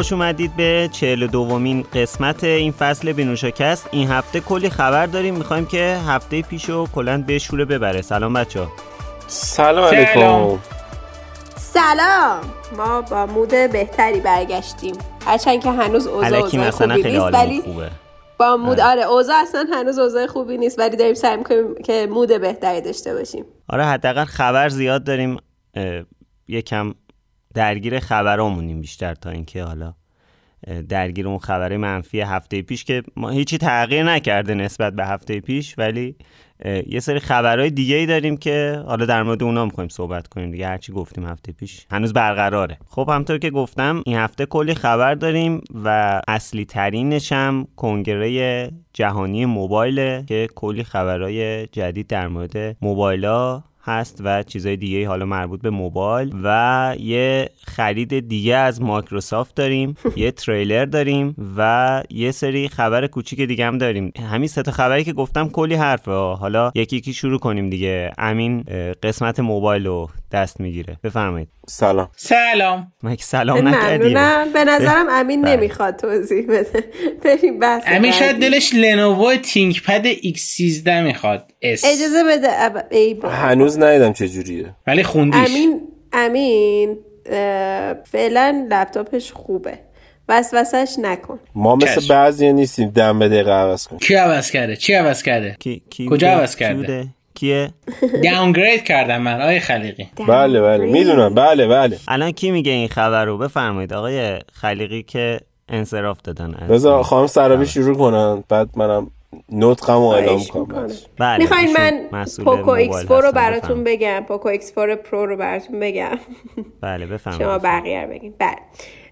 خوش اومدید به 42 دومین قسمت این فصل بینوشاکست این هفته کلی خبر داریم. می‌خوایم که هفته پیشو کلند به شوره ببره. سلام بچه سلام علیکم. سلام. ما با مود بهتری برگشتیم. هرچند که هنوز اوضاع خوبی نیست ولی خوبه. با مود آره. اوضاع اصلا هنوز اوضاع خوبی نیست ولی داریم سعی می‌کنیم که مود بهتری داشته باشیم. آره حداقل خبر زیاد داریم. یکم درگیر خبرامونیم بیشتر تا اینکه حالا درگیر اون خبر منفی هفته پیش که ما هیچی تغییر نکرده نسبت به هفته پیش ولی یه سری خبرهای دیگه ای داریم که حالا در مورد اونا می‌خوایم صحبت کنیم دیگه. هرچی گفتیم هفته پیش هنوز برقراره. خب همطور که گفتم این هفته کلی خبر داریم و اصلی ترینش هم کنگره جهانی موبایل که کلی خبرهای جدید در مورد موبایل هست و چیزای دیگه حالا مربوط به موبایل و یه خرید دیگه از مایکروسافت داریم یه تریلر داریم و یه سری خبر کوچیک دیگه هم داریم. همین سه تا خبری که گفتم کلی حرفه. حالا یکی یکی شروع کنیم دیگه. امین قسمت موبایل رو دست می‌گیره. بفرمایید. سلام. سلام. من سلام نکردی به نظرم امین بله. نمی‌خواد توضیح بده. بریم بحث امین شاید دلش لنوو تینک پد X13 می‌خواد. اجازه بده. ای با. هنوز ندیدم چه جوریه ولی خوندیش. امین امین فعلا لپتاپش خوبه. وسوسش نکن. ما مثل بعضی نیستیم دم به دقیقه عوض کنیم. کی عوض کرده؟ چی عوض کرده؟ کی, کی کجا عوض کرده؟ کیه؟ داونگرید کردم من آقای خلیقی. بله بله. می‌دونم. بله بله. الان کی میگه این خبر رو؟ بفرمایید. آقای خلیقی که انصراف دادن بذار خانم سرابی شروع کنن. بعد منم نطقمو اعلام کنم. بله. می‌خواین من Poco X4 رو براتون بگم. Poco X4 Pro رو براتون بگم. بله بفرمایید. شما بقیه رو بگین. بله.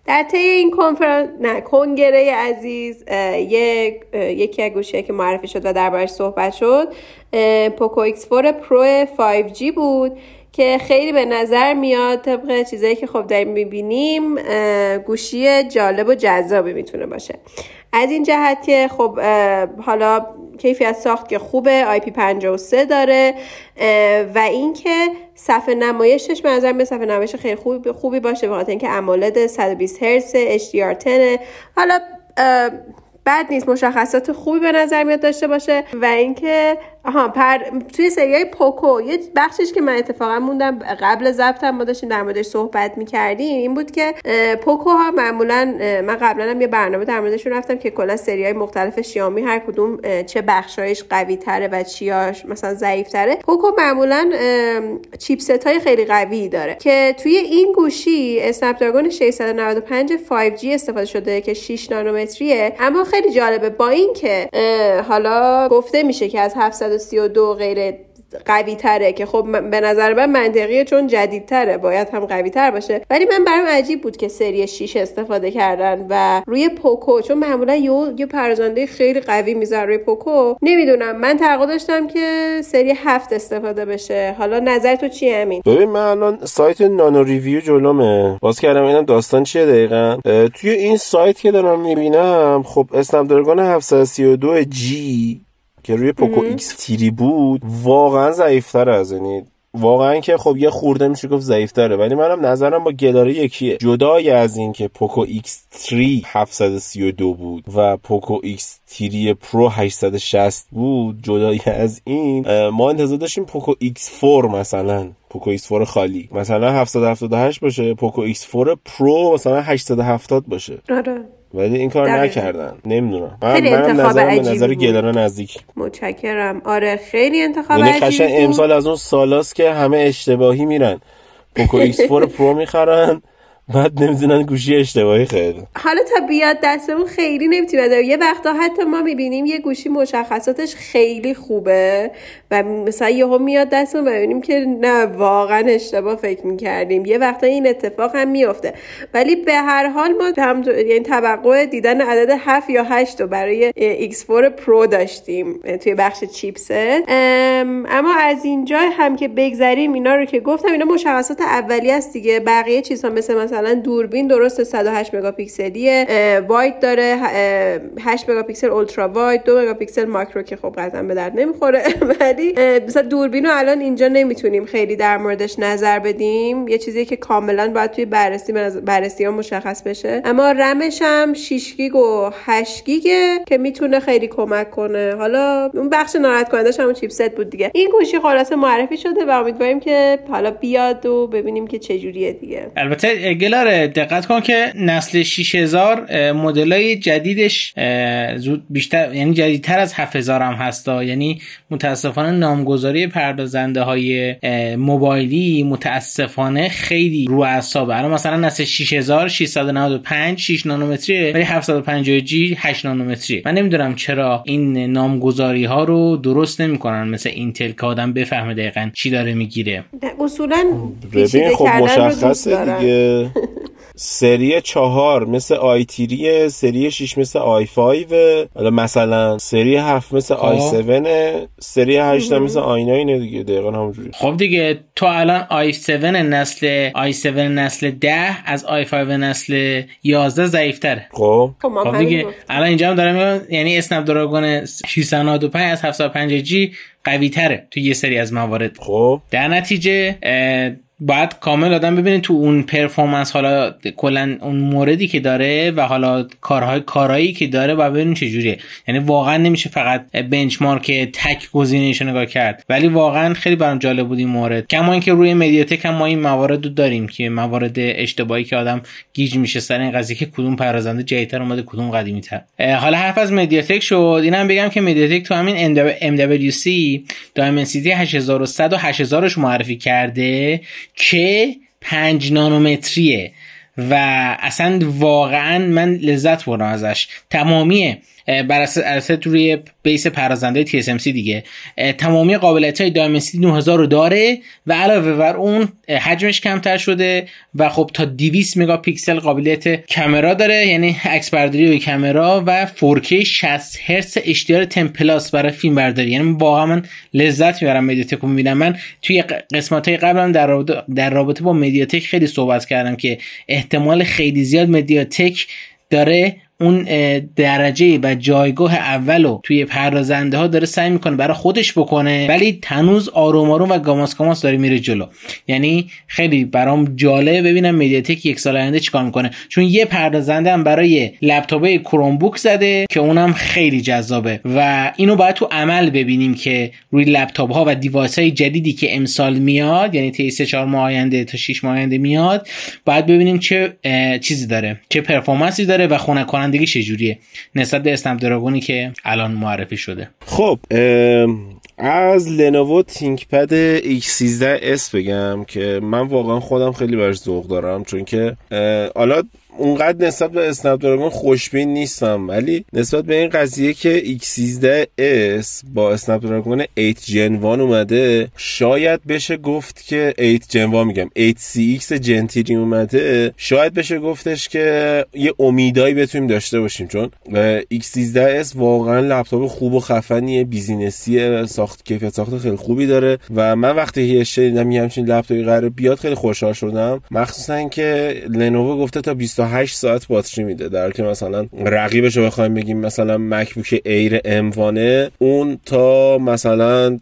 در طی این کنفرانس نه کنگره عزیز یک یکی از گوشیه که معرفی شد و دربارش صحبت شد Poco X4 Pro 5G بود که خیلی به نظر میاد طبق چیزایی که خب داریم می‌بینیم گوشی جالب و جذابی می‌تونه باشه. از این جهت که خب حالا کیفیت ساخت که خوبه IP53 داره و اینکه صفحه نمایشش به نظر صفحه نمایش خیلی خوبی خوبی باشه بخاطر اینکه امولد 120 هرتز HDR10 حالا بد نیست مشخصات خوبی به نظر میاد داشته باشه و اینکه آها پر توی سریای پوکو یه بخشش که من اتفاقا موندم قبل ضبطم ما داشتیم در موردش صحبت می‌کردیم این بود که پوکو ها معمولا من قبلا هم یه برنامه در موردشون رفتم که کلا سریای مختلف شیامی هر کدوم چه بخشایش قوی تره و چیاش مثلا ضعیف تره پوکو معمولا چیپست های خیلی قوی داره که توی این گوشی اسنپ دراگون 695 5G استفاده شده که 6 نانومتریه. اما خیلی جالبه با اینکه حالا گفته میشه که از 700 132 غیر قوی تره که خب به نظر من منطقیه چون جدیدتره باید هم قوی تر باشه. ولی من برام عجیب بود که سری 6 استفاده کردن و روی پوکو چون معمولا یه یه پرزنده خیلی قوی می‌ذاره روی پوکو. نمی‌دونم. من توقع داشتم که سری 7 استفاده بشه. حالا نظر تو چیه همین ببین من الان سایت NanoReview جلومه. باز کردم اینم داستان چیه دقیقا؟ توی این سایت که دارم می‌بینم خب Snapdragon 732G که روی Poco X3 بود واقعا ضعیفتر از یعنی واقعا که خب یه خورده میشه گفت ضعیفتره ولی منم نظرم با گلاره یکیه. جدای از این که Poco X3 732 بود و Poco X3 Pro 860 بود جدای از این ما انتظار داشتیم Poco X4 مثلا Poco X4 خالی. مثلا 778 باشه Poco X4 Pro مثلا 870 باشه. آره. ولی این کار نکردن. نمی‌دونم. من خیلی انتخاب به نظر گلاره نزدیک. متشکرم. آره خیلی انتخاب یعنی عجیبی امسال از اون سالاست که همه اشتباهی میرن. Poco X4 Pro می‌خرن. بعد نمی‌دونن گوشی اشتباهی خیلی حالا بیاد دستمون خیلی نمی‌تونه یه وقتا حتی ما می‌بینیم یه گوشی مشخصاتش خیلی خوبه و مثلا یهو میاد دستمون و ببینیم که نه واقعا اشتباه فکر می‌کردیم. یه وقتا این اتفاق هم میفته ولی به هر حال ما هم یعنی توقع دیدن عدد 7 یا 8 رو برای X4 Pro داشتیم توی بخش chipset اما از اینجا هم که بگذریم اینا رو که گفتم اینا مشخصات اولیه است دیگه. بقیه چیزها مثل مثلا مثلا دوربین درست 108 مگاپیکسلیه wide داره 8 مگاپیکسل ultra wide 2 مگاپیکسل ماکرو که خب قطعا به درد نمی‌خوره. ولی مثلا دوربین رو الان اینجا نمی‌تونیم خیلی در موردش نظر بدیم. یه چیزی که کاملا باید توی بررسی بررسی ها مشخص بشه. اما رمش هم 6 گیگ و 8 گیگه که می‌تونه خیلی کمک کنه. حالا اون بخش ناراحت کنندش همون chipset بود دیگه. این گوشی خلاصه معرفی شده و امیدواریم که حالا بیاد و ببینیم که چه جوریه دیگه. البته گلاره دقت کن که نسل 6000 مدلای جدیدش زود بیشتر یعنی جدیدتر از 7000 هم هستا. یعنی متاسفانه نامگذاری پردازنده های موبایلی متاسفانه خیلی رو اعصابه. الان مثلا نسل 6695 6 نانومتریه ولی 750 جی 8 نانومتریه من نمی‌دونم چرا این نامگذاری ها رو درست نمی‌کنن. مثل اینتل که آدم بفهمه دقیقا چی داره می‌گیره. اصولا ببین خب مشخصه دیگه. سری چهار مثل آی تیری سری 6 مثل آی فایو حالا مثلا سری هفت مثل آی سونه سری هشت مثل آی ناینه دیگه دقیقا همونجوری. خب دیگه تو الان i7 نسل i7 نسل 10 از i5 نسل 11 ضعیفتره. خب. خب دیگه الان اینجا هم دارم یعنی Snapdragon 695 از 750G قوی تره تو یه سری از موارد. خب. در نتیجه باید کامل آدم ببینید تو اون پرفورمنس حالا کلا اون موردی که داره و حالا کارهای کارایی که داره و ببینید چجوریه. یعنی واقعا نمیشه فقط بنچمارک تک گزینه‌ایشو نگاه کرد. ولی واقعا خیلی برام جالب بود این مورد. کما اینکه روی مدیاتک هم ما این موارد رو داریم که موارد اشتباهی که آدم گیج میشه سر این قضیه که کدوم پردازنده جدیدتر اومده کدوم قدیمی تر حالا حرف از MediaTek شد. اینم بگم که MediaTek تو همین MWC Dimensity 8100 و 8000 معرفی کرده. که پنج نانومتریه و اصلا واقعا من لذت بردم ازش. تمامی بر اساس روی base پردازنده TSMC دیگه. تمامی قابلیت های Dimensity 9000 رو داره و علاوه بر اون حجمش کمتر شده و خب تا 200 مگاپیکسل قابلیت کامرا داره یعنی عکس برداری و کامرا و 4K 60 هرتز HDR 10 plus برای فیلم برداری. یعنی واقعا من لذت می‌برم MediaTek رو می‌بینم. من توی قسمت های قبلم در رابطه, در رابطه با MediaTek خیلی صحبت کردم که احتمال خیلی زیاد MediaTek داره اون درجه و جایگاه اول رو توی پردازنده ها داره سعی می‌کنه برای خودش بکنه ولی هنوز آروم آروم و گاماس گاماس داره میره جلو. یعنی خیلی برام جالبه ببینم MediaTek یک سال آینده چیکار می‌کنه. چون یه پردازنده هم برای لپتاپ Chromebook زده که اونم خیلی جذابه و اینو باید تو عمل ببینیم که روی لپتاپ ها و device های جدیدی که امسال میاد یعنی تا 3 4 ماه آینده تا 6 ماه آینده میاد باید ببینیم چه چیزی داره چه پرفورمنسی داره و خونه رانندگی چجوریه نسبت به اسنپ دراگونی که الان معرفی شده؟ خب از لنوو تینکپد X13S بگم که من واقعا خودم خیلی براش ذوق دارم چون که حالا اونقدر نسبت به اسنپ دراگون خوشبین نیستم ولی نسبت به این قضیه که X13S با اسنپ دراگون 8 جن 1 اومده شاید بشه گفت که 8 جن 1 میگم 8CX جن 3 اومده شاید بشه گفتش که یه امیدایی بتونیم داشته باشیم چون X13S واقعا لپتاپ خوب و خفنیه business ی ساخت کیفیت ساخت خیلی خوبی داره و من وقتی شنیدم یه همچین لپتاپی قرار بیاد خیلی خوشحال شدم. مخصوصا که Lenovo گفته تا 28 ساعت باتری میده در که مثلا رقیبش رو بخوایم بگیم مثلا MacBook Air M1 تا مثلا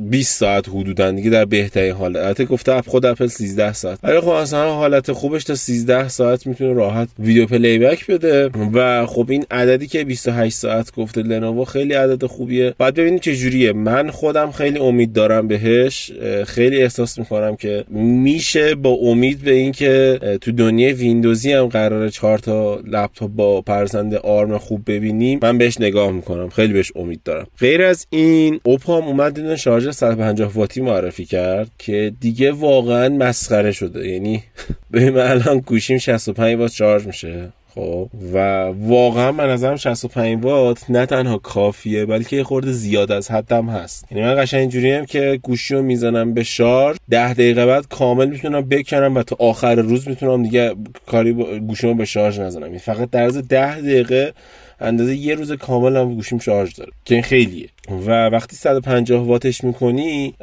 20 ساعت حدودا دیگه در بهترین حالت. گفته خود اپل 13 ساعت. ولی خب مثلا حالت خوبش تا 13 ساعت می‌تونه راحت ویدیو playback بده. و خب این عددی که 28 ساعت گفته Lenovo خیلی عدد خوبیه. باید ببینید چه جوریه. من خودم خیلی امید دارم بهش. خیلی احساس می‌کنم که میشه با امید به اینکه تو دنیای ویندوزی هم قراره چهار تا لپتاپ با پرزنده آرم خوب ببینیم. من بهش نگاه می‌کنم. خیلی بهش امید دارم. غیر از این اوپام اومد این شارژر 150 واتی معرفی کرد که دیگه واقعا مسخره شده. یعنی به الان گوشیم 65 وات شارژ میشه. خب و واقعا من نظرم 65 وات نه تنها کافیه بلکه یه خورده زیاد از حدم هست. یعنی من قشنگ اینجوری هم که گوشی رو می‌زنم به شارژ 10 دقیقه بعد کامل می‌تونم بکنم و تا آخر روز می‌تونم دیگه کاری گوشیمو به شارژ نزنم. یعنی فقط در عرض 10 دقیقه اندازه یه روز کامل هم گوشیم شارژ داره که این خیلیه. و وقتی 150 واتش می‌کنی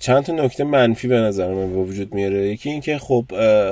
چند تا نکته منفی به نظر من به وجود میاره. یکی اینکه خب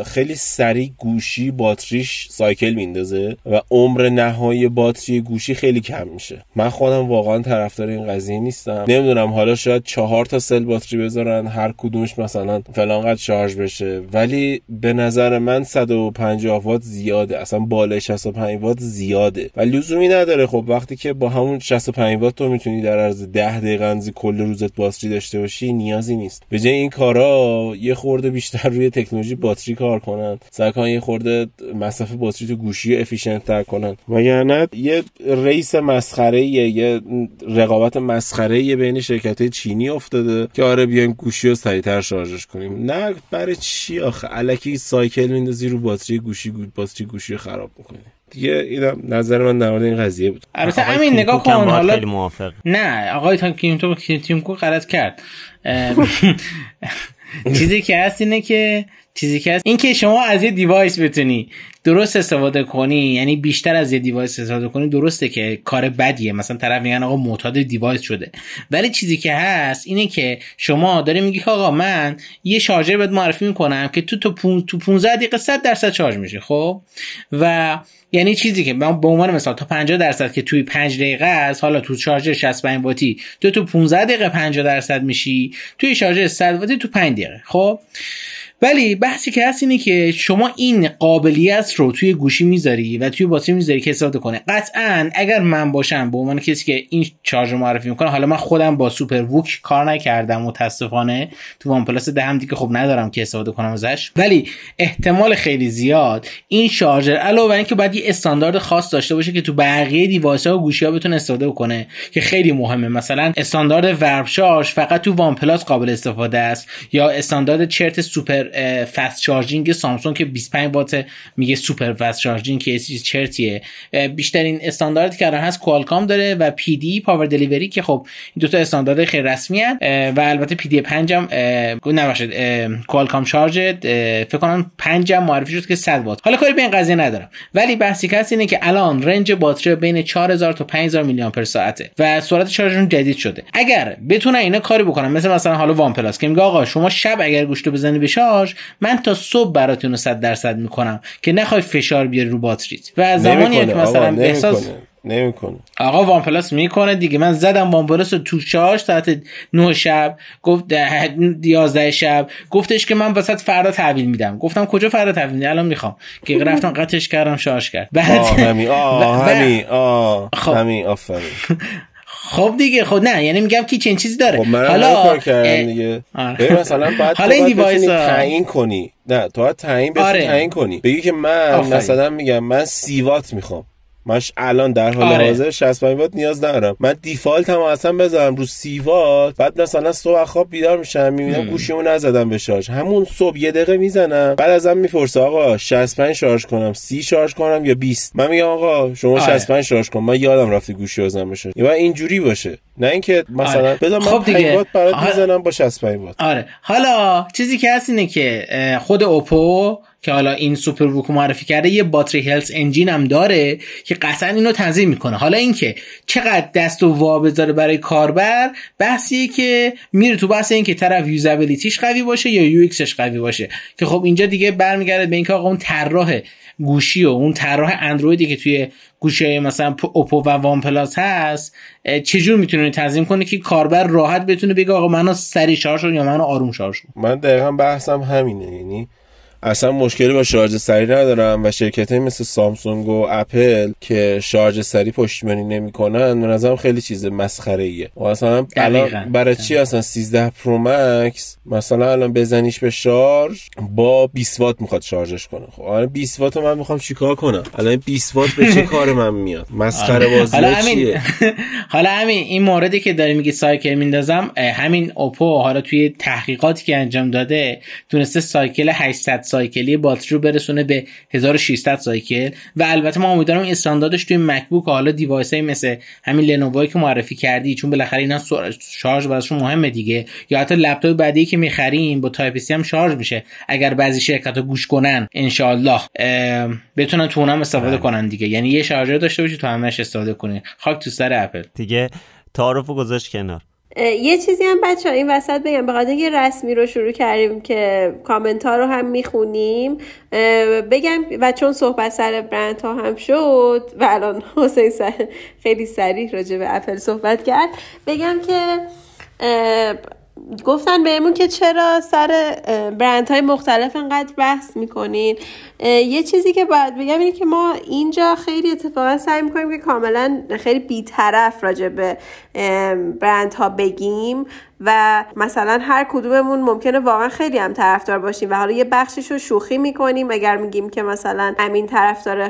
خیلی سریع گوشی باتریش cycle میندازه و عمر نهایی باتری گوشی خیلی کم میشه. من خودم واقعا طرفدار این قضیه نیستم. نمی‌دونم حالا شاید چهار تا cell باتری بذارن هر کدومش مثلا فلان قد شارژ بشه. ولی به نظر من 150 وات زیاده. اصلا بالای 65 وات زیاده. و لزومی نداره. خب وقتی که با همون 65 وات تو می‌تونی در عرض 10 دقیقه اندازه کل روزت باتری داشته باشی نیازی نیست. به جای این کارا یه خورده بیشتر روی تکنولوژی باتری کار کنن. سعی یه خورده مصرف باتری تو گوشی efficient تر کنن. و یعنی یه race مسخره یه رقابت مسخره بین شرکت چینی افتاده که آره بیایم گوشی رو سریعتر شارژش کنیم. نه برای چی آخه؟ الکی cycle میندازی رو باتری گوشی باتری گوشی خراب می‌کنی. دیگه این نظر من در مورد این قضیه بود. البته همین نگاه کن حالا خیلی موافق. نه آقای تیم تو تیم کوک غلط کرد. چیزی که هست اینه که چیزی که هست این که شما از یه device بتونی درست استفاده کنی یعنی بیشتر از یه device استفاده کنی درسته که کار بدیه. مثلا طرف میگن آقا معتاد device شده. ولی چیزی که هست اینه که شما داری میگی آقا من یه شارژر بهت معرفی می‌کنم که تو تو تو 15 دقیقه 100 درصد شارژ میشه خب؟ و یعنی چیزی که من به عنوان مثال تا 50 درصد که توی 5 دقیقه است حالا تو شارژر 65 واتی تو تو 15 دقیقه 50 درصد میشی توی شارژر 100 واتی تو 5 دقیقه خب؟ ولی بحثی که هست اینه که شما این قابلیت رو توی گوشی می‌ذاری و توی باتری می‌ذاری که استفاده کنه قطعا اگر من باشم به عنوان کسی که این charge رو معرفی می‌کنه حالا من خودم با SuperVOOC کار نکردم متاسفانه تو OnePlus دهم دیگه خب ندارم که استفاده کنم ازش. ولی احتمال خیلی زیاد این شارژر علاوه بر اینکه باید یه استاندارد خاص داشته باشه که تو بقیه device ها و گوشی ها بتونه استفاده کنه که خیلی مهمه. مثلا استاندارد Warp Charge فقط تو OnePlus قابل استفاده است یا استاندارد چرت super fast charging سامسونگ که 25 وات میگه super fast charging که چیز چرتیه. بیشترین استانداردی که الان هست Qualcomm داره و PD Power Delivery که خب این دو تا استاندارد خیلی رسمی هست. و البته PD 5 هم نباشید Qualcomm Charge فکر کنم 5 هم معرفی شد که 100 وات حالا کاری به این قضیه ندارم. ولی بحثی که اینه که الان range باتری بین 4000 تا 5000 میلی آمپر ساعته و سرعت شارژشون جدید شده. اگر بتونن اینا کاری بکنن مثل مثلا حالا OnePlus که میگه آقا شما شب اگر گوشیتو بزنی به شارژ من تا صبح براتون 100 درصد می‌کنم که نخوای فشار بیاری رو باتریت. و زمانی که مثلا احساس نمی‌کنه. آقا OnePlus می‌کنه دیگه. من زدم وان پلاس تو شارژ ساعت 9 شب گفت 11 شب. گفتش که من واسط فردا تحویل میدم. گفتم کجا فردا تحویل میدم الان می‌خوام. که رفتم قطعش کردم شارژ کرد. بعد همین. آه همین. آه خب. همین. آفرین. خب دیگه خب نه یعنی میگم که چنین چیزی داره خب حالا کار کردن دیگه آره. مثلا بعد حالا این دیوایس تعیین کنی نه تو تعیین آره. تعیین کنی بگی که من. مثلا میگم من سی وات می‌خوام ماش الان در حال آره. حاضر 65 وات نیاز ندارم. من default هم اصلا بذارم رو 30 وات بعد مثلا صبح خواب بیدار میشم می‌بینم گوشیمو نزدم به شارژ. همون صبح یه دقیقه می‌زنم بعد ازم می‌پرسه آقا 65 شارژ کنم 30 شارژ کنم یا 20 من میگم آقا شما آره. 65 شارژ کن. من یادم رفته گوشی بزنم بشه یا اینجوری باشه. نه اینکه مثلا آره. بذار من خب 5 وات برات می‌زنم با 65 وات. آره. حالا چیزی که هست اینه که خود اوپو که حالا این SuperVOOC معرفی کرده یه باتری health engine هم داره که قطعا اینو تنظیم می‌کنه. حالا اینکه چقدر دستو وا بذاره برای کاربر بحثیه که میره تو بحث اینکه طرف usability ش قوی باشه یا UX ش قوی باشه. که خب اینجا دیگه برمیگرده به اینکه آقا اون طراح گوشی و اون طراح اندرویدی که توی گوشی مثلا اوپو و وان پلاس هست چجور می‌تونه تنظیم کنه که کاربر راحت بتونه بگه آقا منو سریع شارژ یا منو آروم شارژ من دقیقا بحثم همینه یعنی اصلا مشکلی با شارژ سریع ندارم و شرکت مثل سامسونگ و اپل که شارژ سریع پشتیبانی نمی‌کنن به نظرم خیلی چیز مسخره ایه و مثلا الان برای چی اصلا 13 Pro Max مثلا الان بزنیش به شارژ با 20 وات می‌خواد شارژش کنه؟ خب الان 20 وات من می‌خوام چیکار کنم؟ الان 20 وات به چه کار من میاد؟ مسخره آره. بازی حالا همین حالا همین این موردی که داری میگی cycle میندازم همین اوپو حالا توی تحقیقاتی که انجام داده تونسته cycle 800 cycle ی باتری رو برسونه به 1600 cycle و البته ما امیدوارم این استانداردش توی مکبوک حالا device های مثل همین لنووایی که معرفی کردی چون بالاخره اینا شارژ براشون مهمه دیگه. یا حتی لپتاپ بعدی که می‌خریم با Type-C هم شارژ میشه. اگر بعضی شرکت ها گوش کنن انشالله بتونن تو اونم استفاده بله. کنن دیگه. یعنی یه شارژر داشته باشی تو همش استفاده کنی. خاک تو سر اپل. دیگه تعارف گذاشت کنار. یه چیزی هم بچه ها این وسط بگم به خاطر یه رسمی رو شروع کردیم که کامنت ها رو هم می‌خونیم بگم و چون صحبت سر برند ها هم شد و الان حسین خیلی سریع راجع به اپل صحبت کرد بگم که گفتن بهمون که چرا سر برندهای مختلف انقدر بحث می‌کنین. یه چیزی که باید بگم اینه که ما اینجا خیلی اتفاقا سعی می‌کنیم که کاملا خیلی بیطرف راجع به برندها بگیم و مثلا هر کدوممون ممکنه واقعا خیلی هم طرفدار باشیم و حالا یه بخشش رو شوخی می‌کنیم. اگر میگیم که مثلا همین طرفدار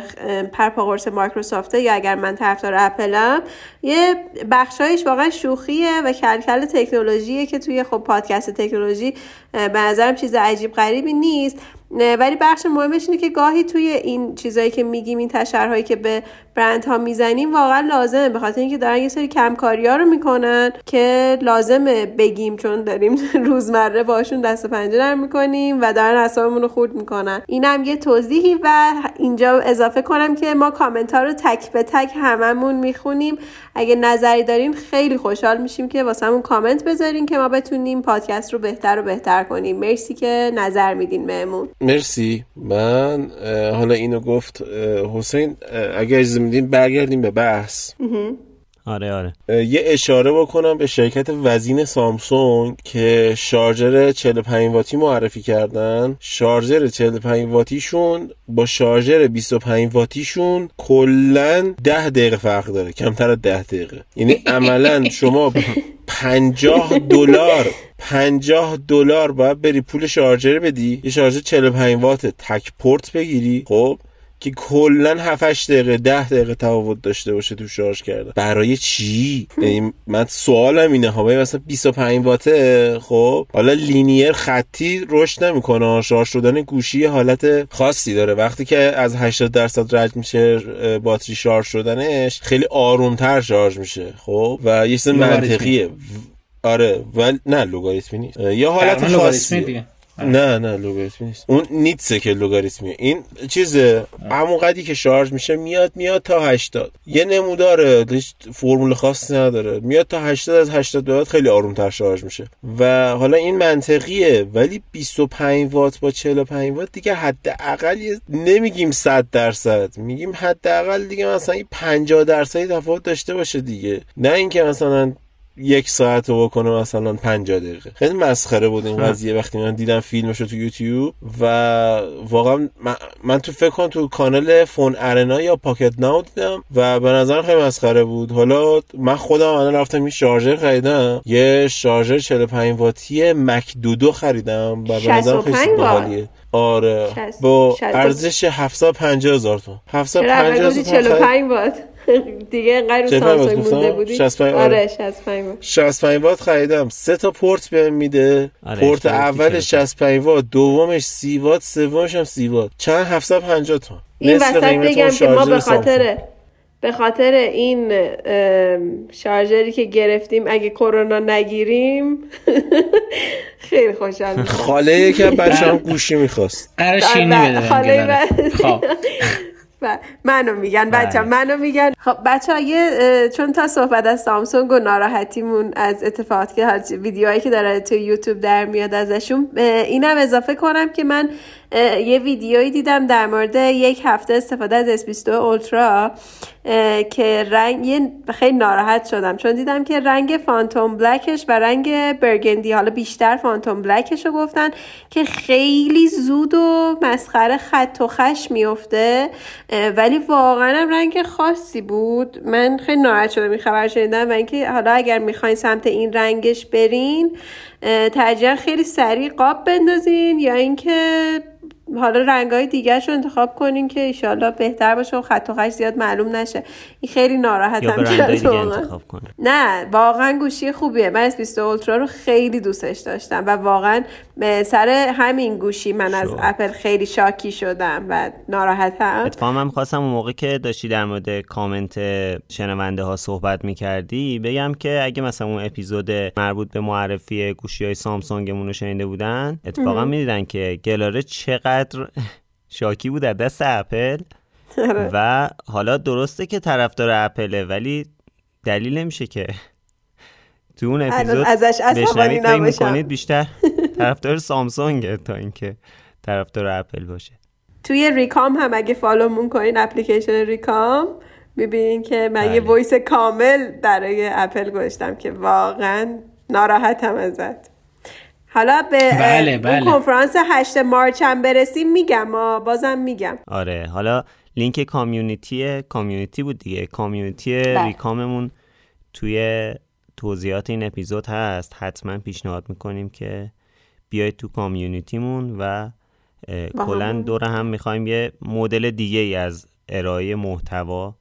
پرپاقرس مایکروسافته یا اگر من طرفدار اپلم یه بخشایش واقعا شوخیه و کلکل تکنولوژیه که توی خب پادکست تکنولوژی به نظرم چیز عجیب غریبی نیست. ولی بخش مهمش اینه که گاهی توی این چیزایی که میگیم این تشرهایی که به برند ها می‌زنیم واقعا لازمه. به خاطر اینکه دارن یه سری کمکاری ها رو می‌کنن که لازمه بگیم چون داریم روزمره باشون دست و پنجه نرم می‌کنیم و دارن حسابمون رو خورد می‌کنن. اینم یه توضیحی و اینجا اضافه کنم که ما کامنت ها رو تک به تک هممون می‌خونیم. اگه نظری دارین خیلی خوشحال میشیم که واسمون کامنت بذارین که ما بتونیم پادکست رو بهتر و بهتر کنیم. مرسی که نظر میدین بهمون. مرسی. من حالا اینو گفت حسین اگه اجازه میدین برگردیم به بحث. آره آره. یه اشاره بکنم به شرکت وزین سامسونگ که شارژر 45 واتی معرفی کردن. شارژر 45 واتیشون با شارژر 25 واتیشون کلا 10 دقیقه فرق داره. کمتر از 10 دقیقه. یعنی عملا شما 50 دلار 50 دلار باید بری پول شارژر بدی. یه شارژر 45 وات تک پورت بگیری. خب که کلا 7 دقیقه 10 دقیقه تفاوت داشته باشه تو شارژ کردن. برای چی؟ یعنی من سوالم اینه ها مثلا 25 واته خب؟ حالا linear خطی رشد نمی‌کنه شارژ شدن گوشی حالت خاصی داره. وقتی که از 80 درصد رد میشه باتری شارژ شدنش خیلی آرومتر شارژ میشه خب؟ و یه چیز منطقیه. آره ولی نه لوگاریتمی نیست. یا حالت خاصی نه نه لوگاریتمی نیست. اون نیتسه که لوگاریتمیه. این چیز همون قدی که شارژ میشه میاد میاد تا 80 یه نموداره فرمول خاصی نداره. میاد تا 80 از 80 به خیلی آرومتر شارژ میشه. و حالا این منطقیه ولی 25 وات با 45 وات دیگه حداقل نمیگیم 100 درصد. میگیم حداقل دیگه مثلا 50 درصدی تفاوت داشته باشه دیگه. نه اینکه مثلا یک ساعت رو بکنه مثلا 50 دقیقه. خیلی مسخره بود این قضیه وقتی من دیدم فیلمش رو تو یوتیوب و واقعا من, تو فکر کنم تو کانال فون ارنا یا پاکت ناو دیدم و به نظر خیلی مسخره بود. حالا من خودم الان رفتم این شارژر خریدم. یه شارژر 45 واتی مک دودو خریدم و به نظر خیلی باحالیه آره. با ارزش 750 هزار تومان. 750 هزار 45 وات دیگه اینقدر سامسونگ مونده بودی؟ 65 آره 65 وات 65 وات خریدم. سه تا پورت بهم میده. آره پورت اولش 65 وات دومش 30 وات سومش هم 30 وات چند؟ 750 تومن این وسط بگم که ما به خاطر به خاطر این شارژری که گرفتیم اگه کرونا نگیریم خیلی خوشحال خاله یکم بچه هم گوشی می‌خواست. قرار شینی بده خب. منو میگن بچه منو میگن. خب بچه چون تا صحبت از سامسونگ و ناراحتیمون از اتفاقات که ویدیوهایی که داره تو یوتیوب در میاد ازشون اینم اضافه کنم که من یه ویدیویی دیدم در مورد یک هفته استفاده از S22 اولترا که رنگ خیلی ناراحت شدم. چون دیدم که رنگ فانتوم بلکش و رنگ برگندی حالا بیشتر فانتوم بلکش رو گفتن که خیلی زود و مسخره خط و خش میفته ولی واقعا رنگ خاصی بود. من خیلی ناراحت شدم این خبر شنیدم و اینکه حالا اگر می‌خواین سمت این رنگش برین ترجیحا خیلی سریع قاب بندازین یا اینکه حالا رنگ های دیگه رو انتخاب کنین که ایشالله بهتر باشه و خط و خش زیاد معلوم نشه. این خیلی ناراحتم انتخاب نه واقعا گوشی خوبیه. من اس اولترا رو خیلی دوستش داشتم و واقعا سر همین گوشی من از اپل خیلی شاکی شدم و ناراحتم. اتفاقا من خواستم اون موقع که داشتی در مورد کامنت شنونده ها صحبت می‌کردی بگم که اگه مثلا اون اپیزود مربوط به معرفی گوشی های سامسونگمون رو شنیده بودن اتفاقا می‌دیدن که گلاره چقدر شاکی بود دست اپل. آره. و حالا درسته که طرفدار اپله ولی دلیل نمیشه که تو اون اپیزود ازش نباشم. بیشتر طرفدار سامسونگ تا اینکه طرفدار اپل باشه. توی ریکام هم اگه follow مون کنین اپلیکیشن ریکام می‌بینین که من یه voice بله. کامل برای اپل گذاشتم که واقعا ناراحتم ازت. حالا به بله بله. کنفرانس 8 مارچ هم برسیم میگم بازم میگم آره حالا لینک community community بود دیگه community بله. ریکاممون توی توضیحات این اپیزود هست حتما پیشنهاد می‌کنیم که بیاید تو کامیونیتیمون و کلا دور هم می‌خوایم یه مدل دیگه ای از ارائه محتوا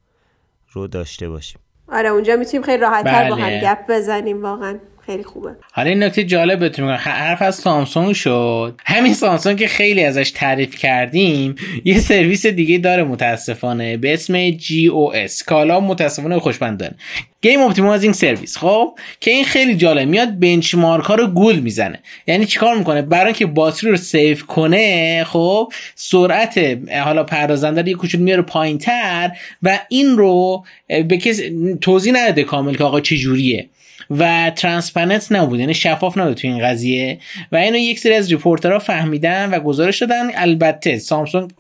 رو داشته باشیم آره اونجا می‌تونیم خیلی راحت تر با هم بله. گپ بزنیم واقعا خیلی خوبه. حالا این نکته جالب بهتون میگم. حرف از سامسونگ شد. همین سامسونگ که خیلی ازش تعریف کردیم یه سرویس دیگه داره متاسفانه به اسم GOS کالا متاسفانه خوشبندن Game Optimizing Service. خب که این خیلی جالب. میاد benchmark ها رو گول می‌زنه. یعنی چیکار می‌کنه؟ برای اینکه باتری رو save کنه خب سرعت حالا پردازنده رو یه کوچولو میاره پایینتر و این رو به کسی توضیح نده کامل که آقا چه جوریه و transparent نبود. یعنی شفاف نبود تو این قضیه. و اینو یک سری از reporter ها فهمیدن و گزارش دادن. البته سامسونگ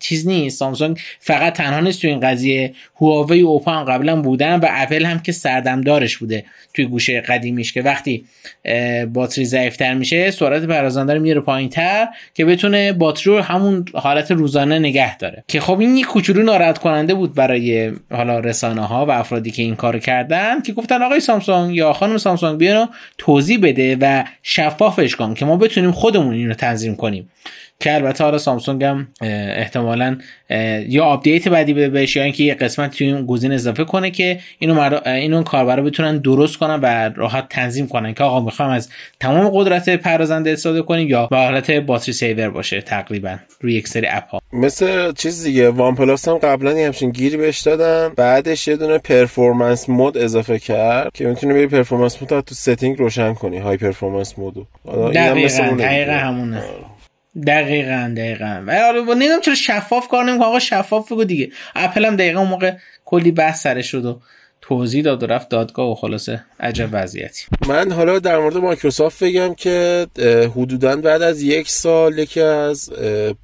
چیز نیست. سامسونگ فقط تنها نیست تو این قضیه. هواوی و اوپا هم قبلا بودن و اپل هم که سردمدارش بوده توی گوشه قدیمیش که وقتی باتری ضعیفتر میشه سرعت پردازنده رو میاره پایینتر که بتونه باتری رو همون حالت روزانه نگه داره. که خب این یک کوچولو ناراحت کننده بود برای حالا رسانه ها و افرادی که این کارو کردن که گفتن آقای سامسونگ یا خانم سامسونگ بیانو توضیح بده و شفافش کن که ما بتونیم خودمون اینو تنظیم کنیم. که البته حالا سامسونگ هم احتمالا یا update بعدی بده بهش یا اینکه یه قسمت توی اون گزین اضافه کنه که اینو مر... اینو کاربرا بتونن درست کنن و راحت تنظیم کنن که آقا می‌خوام از تمام قدرت پردازنده استفاده کنیم یا به حالت battery saver باشه تقریبا روی یک سری app ها. مثل چیز دیگه وان پلاس هم قبلا همچین گیری بهش دادن بعدش یه دونه performance mode اضافه کرد که می‌تونه بری performance mode تو setting روشن کنی های performance mode و دقیقاً همونه. دقیقا دقیقا. و حالا نمی‌دونم چرا شفاف کار نمی‌کنه. آقا شفاف بگو دیگه. اپل هم دقیقا اون موقع کلی بحث سرش شد و توضیح داد و رفت دادگاه و خلاصه عجب وضعیتی. من حالا در مورد مایکروسافت بگم که حدودا بعد از یک سال یکی از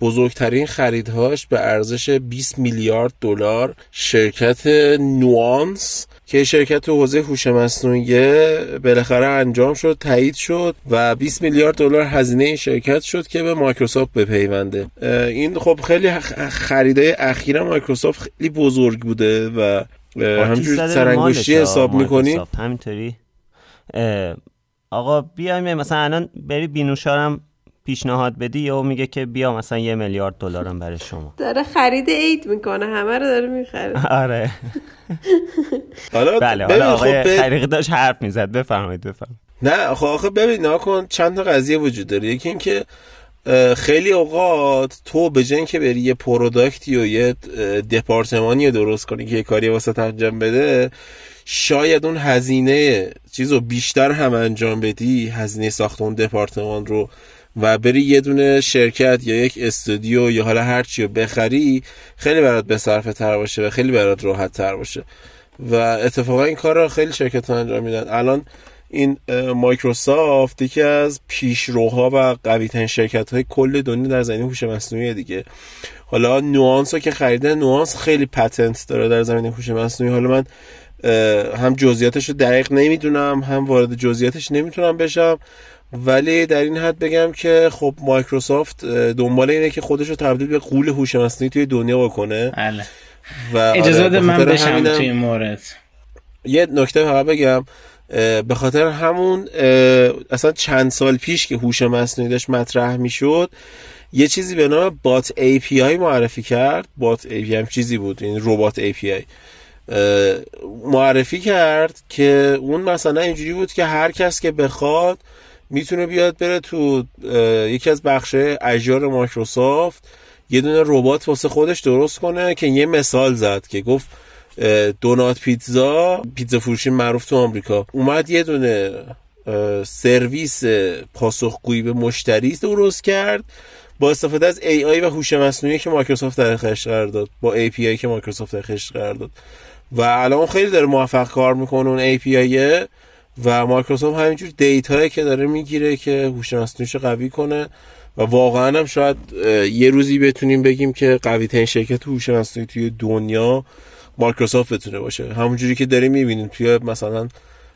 بزرگترین خریدهاش به ارزش 20 میلیارد دلار شرکت نوانس که شرکت تو حوزه هوش مصنوعی بالاخره انجام شد تایید شد و 20 میلیارد دلار هزینه این شرکت شد که به مایکروسافت بپیونده. این خب خیلی خریده اخیرا مایکروسافت خیلی بزرگ بوده و همینجوری سرانگشتی حساب می‌کنی؟ همینطوری. آقا بیایم مثلا الان بری بینوشارم پیشنهاد بدی یا میگه که بیا مثلا یه میلیارد دلارم برای شما؟ داره خرید عید می‌کنه همه رو داره می‌خره. آره. حالا بله حالا آقای خب خریقی داشت حرف می‌زد. بفرمایید بفرمایید. نه خب آخه ببین نکن چند تا قضیه وجود داره. یکی اینکه خیلی اوقات تو به جای که بری یه پروداکتی و یه دپارتمانی درست کنی که یه کاری واسه انجام بده شاید اون هزینه چیز رو بیشتر هم انجام بدی هزینه ساخت اون دپارتمان رو و بری یه دونه شرکت یا یک استودیو یا حالا هر چی رو بخری خیلی برات به صرفه تر باشه و خیلی برات راحت تر باشه. و اتفاقا این کار رو خیلی شرکت ها انجام میدن. الان این مایکروسافت یکی از پیشروها و قوی ترین شرکت های کل دنیا در زمینه هوش مصنوعی دیگه. حالا نوانس رو که خریده نوانس خیلی پتنت داره در زمینه هوش مصنوعی. حالا من هم جزئیاتش رو دقیق نمی‌دونم هم وارد جزئیاتش نمی‌تونم بشم. ولی در این حد بگم که خب مایکروسافت دنبال اینه که خودش رو تبدیل به قول هوش مصنوعی توی دنیا بکنه. بله. و اجازه آره من بشم توی این مورد. یه نکته فقط بگم به خاطر همون اصلا چند سال پیش که هوش مصنوعی داشت مطرح می‌شد یه چیزی به نام بات API معرفی کرد. بات API هم چیزی بود این ربات API معرفی کرد که اون مثلا اینجوری بود که هر کس که بخواد می‌تونه بیاد بره تو یکی از بخش Azure مایکروسافت یه دونه ربات واسه خودش درست کنه که یه مثال زد که گفت دومینوز پیتزا پیتزا فروشی معروف تو آمریکا. اومد یه دونه سرویس پاسخگویی به مشتری درست کرد با استفاده از AI و هوش مصنوعی که مایکروسافت در اختیارش قرار داد با AI که مایکروسافت در اختیارش قرار داد. و الان خیلی داره موفق کار می‌کنه اون AI ه و مایکروسافت همینجور data یی که داره می‌گیره که هوش مصنوعیش قوی کنه و واقعا هم شاید یه روزی بتونیم بگیم که قوی ترین شرکت هوش مصنوعی توی دنیا مایکروسافت بتونه باشه. همونجوری که داریم می‌بینیم توی مثلا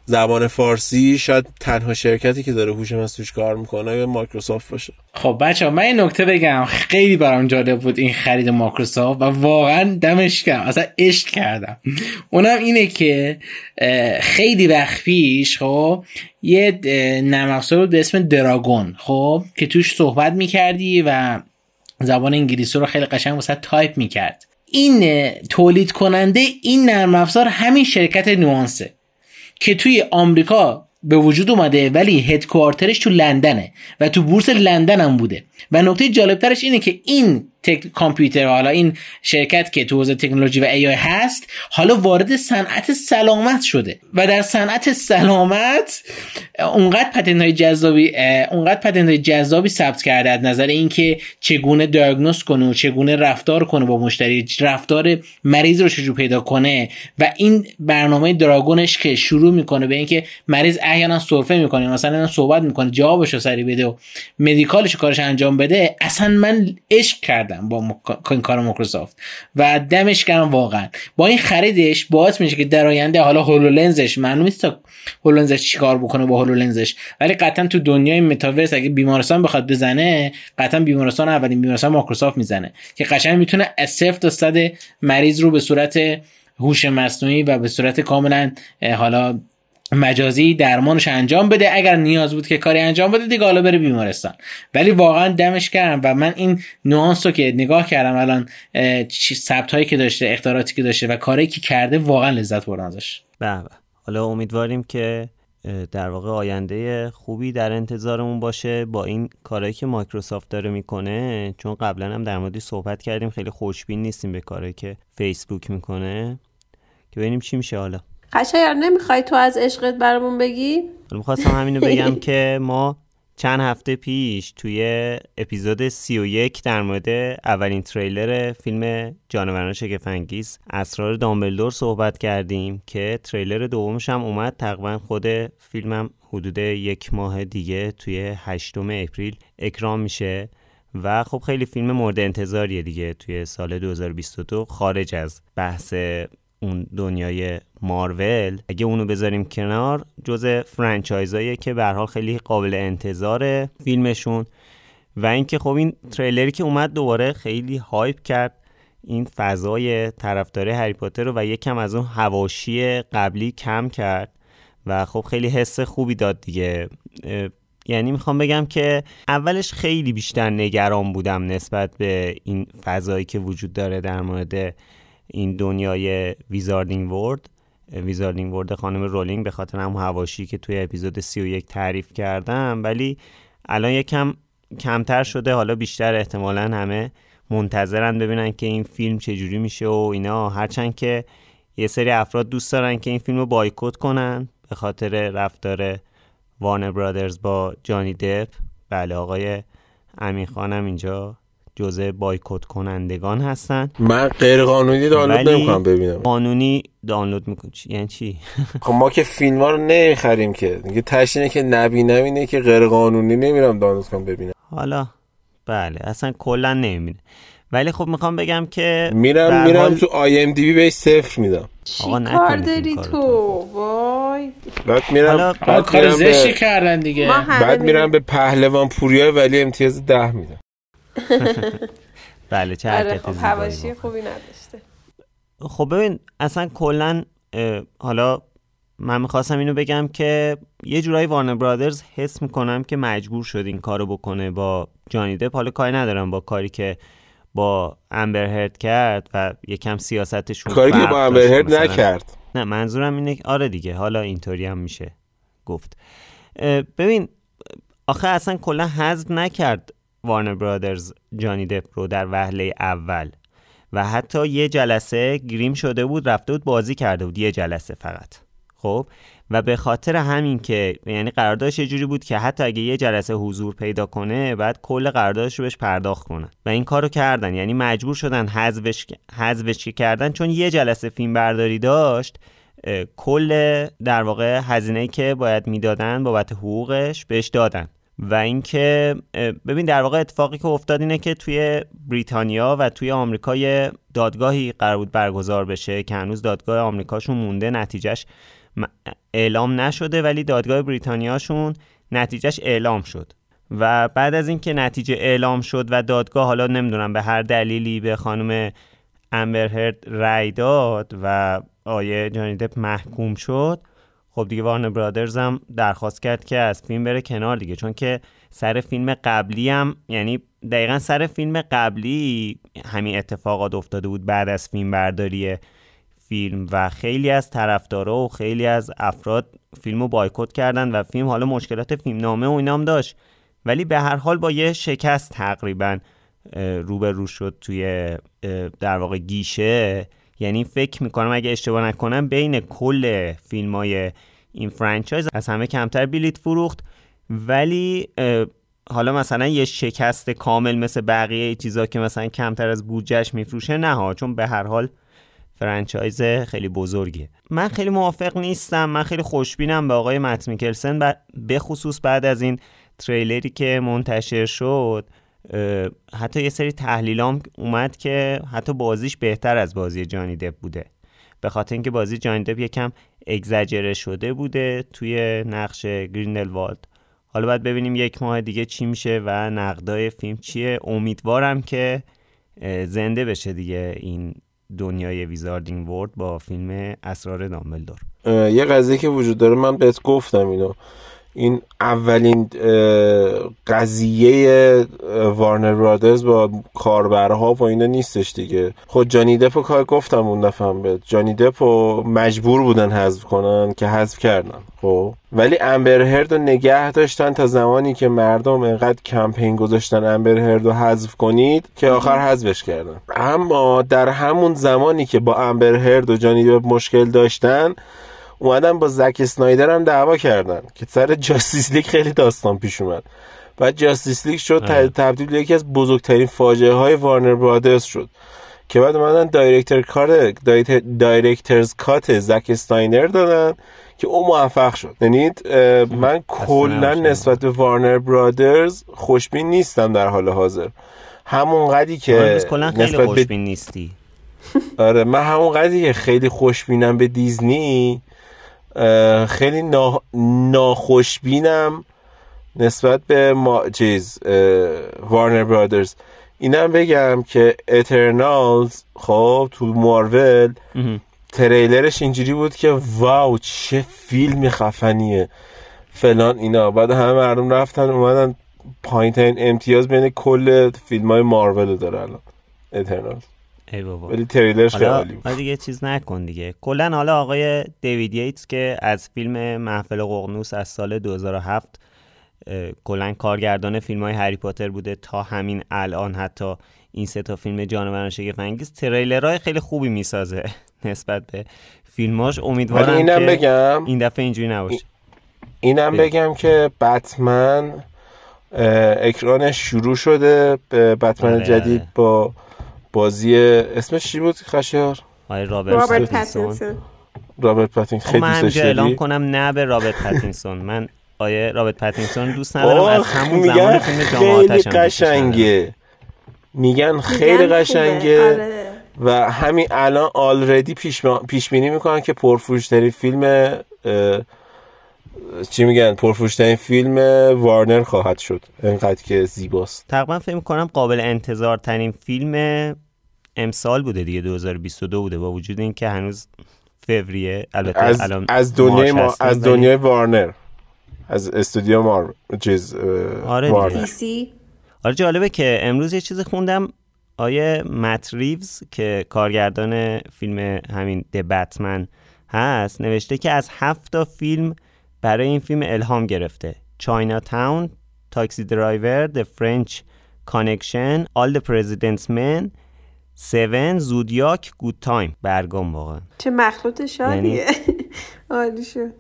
زبان فارسی شاید تنها شرکتی که داره هوش مصنوعی کار می‌کنه مایکروسافت باشه. خب بچه من این نکته بگم. خیلی برام جالب بود این خرید مایکروسافت و واقعا دمش کردم اصلا عشق کردم. اونم اینه که خیلی وقت پیش خب یه نرم افزار بود به اسم Dragon خب که توش صحبت می‌کردی و زبان انگلیسی رو خیلی قشنگ واسه تایپ می‌کرد. این تولید کننده این نرم افزار همین شرکت Nuance ه. که توی آمریکا به وجود اومده ولی headquarter ش تو لندنه و تو بورس لندن هم بوده. و نکته جالبترش اینه که این tech company حالا این شرکت که تو حوزه تکنولوژی و AI هست حالا وارد صنعت سلامت شده. و در صنعت سلامت اونقدر پتنت های جذابی اونقدر پتنت های جذابی ثبت کرده از نظر اینکه چگونه دیاگنوز کنه و چگونه رفتار کنه با مشتری رفتار مریض رو چجور پیدا کنه و این برنامه دراگونش که شروع می‌کنه به اینکه مریض احیانا سرفه می‌کنه مثلا صحبت می‌کنه جوابش رو سری بده و مدیکالش کارش انجام بده اصلا من عشق کردم با این کار مایکروسافت. و دمش گرم واقعا. با این خریدش باعث میشه که در آینده حالا هولولنزش معلوم نیست تا هولولنزش چیکار بکنه با هولولنزش ولی قطعا تو دنیای متاورس اگه بیمارستان بخواد بزنه قطعا بیمارستان اولین بیمارستان مایکروسافت می‌زنه. که قشنگ می‌تونه از صفر تا صد مریض رو به صورت هوش مصنوعی و به صورت کاملا حالا مجازی درمانش انجام بده. اگر نیاز بود که کاری انجام بده دیگه حالا بره بیمارستان. ولی واقعا دمش کردم و من این نوانس رو که نگاه کردم الان ثبت هایی که داشته اختیاراتی که داشته و کاری که کرده واقعا لذت بردم ازش. بله حالا امیدواریم که در واقع آینده خوبی در انتظارمون باشه با این کارهایی که مایکروسافت داره می‌کنه. چون قبلا هم در موردی صحبت کردیم خیلی خوشبین نیستیم به کارهایی که فیسبوک می‌کنه. که ببینیم چی میشه حالا. قشنگ نمی‌خوای تو از عشقت برامون بگی؟ می‌خواستم همینو بگم که ما چند هفته پیش توی اپیزود 31 در مورد اولین تریلر فیلم جانوران شگفنگیز اسرار دامبلدور صحبت کردیم که تریلر دومش هم اومد تقریبا خود فیلمم حدود یک ماه دیگه توی هشتم اپریل اکرام میشه و خب خیلی فیلم مورد انتظاریه دیگه توی سال 2022 خارج از بحث اون دنیای مارول. اگه اونو بذاریم کنار جز فرانچایزاییه که به حال خیلی قابل انتظار فیلمشون. و اینکه خب این تریلری که اومد دوباره خیلی هایپ کرد. این فضای طرفدار هری پاتر رو و یکم از اون هواشی قبلی کم کرد. و خب خیلی حس خوبی داد دیگه. یعنی می‌خوام بگم که اولش خیلی بیشتر نگران بودم نسبت به این فضایی که وجود داره در مورد این دنیای ویزاردینگ ورد ویزاردینگ ورد خانم رولینگ به خاطر هم هواشی که توی اپیزود 31 تعریف کردم. ولی الان یکم کمتر شده حالا بیشتر احتمالا همه منتظرن ببینن که این فیلم چجوری میشه و اینا. هرچند که یه سری افراد دوست دارن که این فیلم رو بایکوت کنن به خاطر رفتار وارنر برادرز با جانی دپ بله آقای امین خانم اینجا. جزء بایکوت کنندگان هستن من غیر قانونی دانلود نمی‌کنم ببینم. قانونی دانلود می‌کنم یعنی چی؟ خب ما که فیلم ها رو نمی‌خریم که. دیگه تشینه که نبینم اینه که غیر قانونی نمیرم دانلود کنم ببینم. حالا بله اصلا کلا نمی‌بینه ولی خب می‌خوام بگم که میرم میرم حال... تو آی ام دی بی بهش صفر میدم. چی کار داری تو؟ وای. بعد میرم بعد کار زشتی کردن دیگه. بعد میرم به پهلوان پوریا ولی امتیاز ده میدم. بله چه آره خب هواشی خوبی نداشته. خب ببین اصلا کلا حالا من می‌خواستم اینو بگم که یه جورایی وارنر برادرز حس می‌کنم که مجبور شد این کارو بکنه با جانی دپ حالا کاری ندارم با کاری که با امبر هرد کرد و یکم سیاستشون کاری که با امبر هرد نکرد. نه منظورم اینه آره دیگه حالا اینطوری هم میشه گفت. ببین آخه اصلا کلا حذف نکرد. وارنر برادرز جانی دپ رو در وهله اول. و حتی یه جلسه گریم شده بود رفته بود بازی کرده بود یه جلسه فقط. خب؟ و به خاطر همین که یعنی قراردادش یه جوری بود که حتی اگه یه جلسه حضور پیدا کنه بعد کل قراردادش رو بهش پرداخت کنن. و این کارو کردن. یعنی مجبور شدن حذفش حذفش کردن چون یه جلسه فیلم برداری داشت کل در واقع هزینه که باید می‌دادن بابت حقوقش بهش دادن. و اینکه ببین در واقع اتفاقی که افتاد اینه که توی بریتانیا و توی آمریکا یه دادگاهی قرار بود برگزار بشه که هنوز دادگاه آمریکاشون مونده نتیجهش اعلام نشده ولی دادگاه بریتانیاشون نتیجهش اعلام شد. و بعد از اینکه نتیجه اعلام شد و دادگاه حالا نمی‌دونم به هر دلیلی به خانم امبرهرد رای داد و آیه جانی دپ محکوم شد خب دیگه وارن برادرز هم درخواست کرد که از فیلم بره کنار دیگه چون که سر فیلم قبلی هم یعنی دقیقا سر فیلم قبلی همین اتفاقات افتاده بود بعد از فیلم برداری فیلم و خیلی از طرفدارا و خیلی از افراد فیلم رو بایکوت کردن و فیلم حالا مشکلات فیلم نامه و اینام داشت. ولی به هر حال با یه شکست تقریبا روبرو شد توی در واقع گیشه. یعنی فکر می‌کنم اگه اشتباه نکنم بین کل فیلم های این franchise از همه کمتر بلیت فروخت. ولی حالا مثلا یه شکست کامل مثل بقیه چیزا که مثلا کمتر از بودجهش میفروشه نه ها چون به هر حال franchise خیلی بزرگیه. من خیلی موافق نیستم من خیلی خوشبینم به آقای مت میکلسن به خصوص بعد از این تریلری که منتشر شد. حتی یه سری تحلیلام اومد که حتی بازیش بهتر از بازی جانی دپ بوده. به خاطر اینکه بازی جانی دپ یکم اگزجره شده بوده توی نقش گریندلوالد حالا باید ببینیم یک ماه دیگه چی میشه و نقدای فیلم چیه. امیدوارم که زنده بشه دیگه این دنیای ویزاردینگ ورد با فیلم اسرار دامبلدور. یه قضیه که وجود داره من بهت گفتم اینو. این اولین قضیه وارنر برادرز با کاربرها و اینا نیستش دیگه. خود جانی دپ کار گفتم اون دفعه به. جانی دپ مجبور بودن حذف کنن که حذف کردن. خب. ولی امبر هرد رو نگه داشتن تا زمانی که مردم انقدر کمپین گذاشتن امبر هرد رو حذف کنید که آخر حذفش کردن. اما در همون زمانی که با امبر هرد و جانی دپ مشکل داشتن اومدن با زک اسنایدر هم دعوا کردن که سر Justice League خیلی داستان پیش اومد. بعد Justice League شد تبدیل یکی از بزرگترین فاجعه های وارنر برادرز شد. که بعد اومدن director's cut director's cut زک اسنایدر دادن که اون موفق شد. یعنی من کلا نسبت به وارنر برادرز خوشبین نیستم در حال حاضر. همون قدی که نسبت خوشبین نیستی. آره من همون قدی که خیلی خوشبینم به دیزنی خیلی نا... ناخوشبینم نسبت به ما... چیز وارنر برادرز اینم بگم که اترنالز خب تو مارول تریلرش اینجوری بود که واو چه فیلم خفنیه. فلان اینا. بعد همه مردم رفتن اومدن پایین امتیاز بین کل فیلم های مارول داره الان. اترنالز ای بابا. ولی تریلرش خیلی عالی بود. دیگه چیز نکن دیگه. کلا حالا آقای دیوید ییتس که از فیلم محفل ققنوس از سال 2007 کلا کارگردان فیلم های هری پاتر بوده تا همین الان حتی این سه تا فیلم جانوران شگفت انگیز. تریلرهای خیلی خوبی می‌سازه نسبت به فیلماش امیدوارم اینم که بگم. این دفعه اینجوری نباشه. اینم بگم که بتمن اکرانش شروع شده به بتمن آره. جدید با بازی اسمش چی بود خشایار؟ آره رابرت, رابرت پاتینسون. پتینسون رابرت پاتین خب خیلی من دوستش همینجا اعلام داری کنم نه به رابرت پتینسون من آیه رابرت پتینسون دوست ندارم از همون میگن زمان فیلم جام خیلی. قشنگه. میگن خیلی میگن. قشنگه. و همین الان already پیش, پیش بینی می‌کنن که پرفروشترین فیلم چی میگن پرفروشترین فیلم وارنر خواهد شد. انقدر که زیباست. تقریبا فکر کنم قابل انتظار ترین فیلم امسال بوده دیگه 2022 بوده. با وجود اینکه هنوز فوریه البته از, الان از دنیای ما از دنیای وارنر. از استودیو مار چیز آره. وارنر. آره جالبه که امروز یه چیز خوندم. آیه مت ریوز که کارگردان فیلم همین The Batman هست نوشته که از هفت تا فیلم برای این فیلم الهام گرفته. Chinatown Taxi Driver The French Connection All the President's Men Seven Zodiac Good Time برگام واقعا. چه مخلوط شادیه. عالی شد.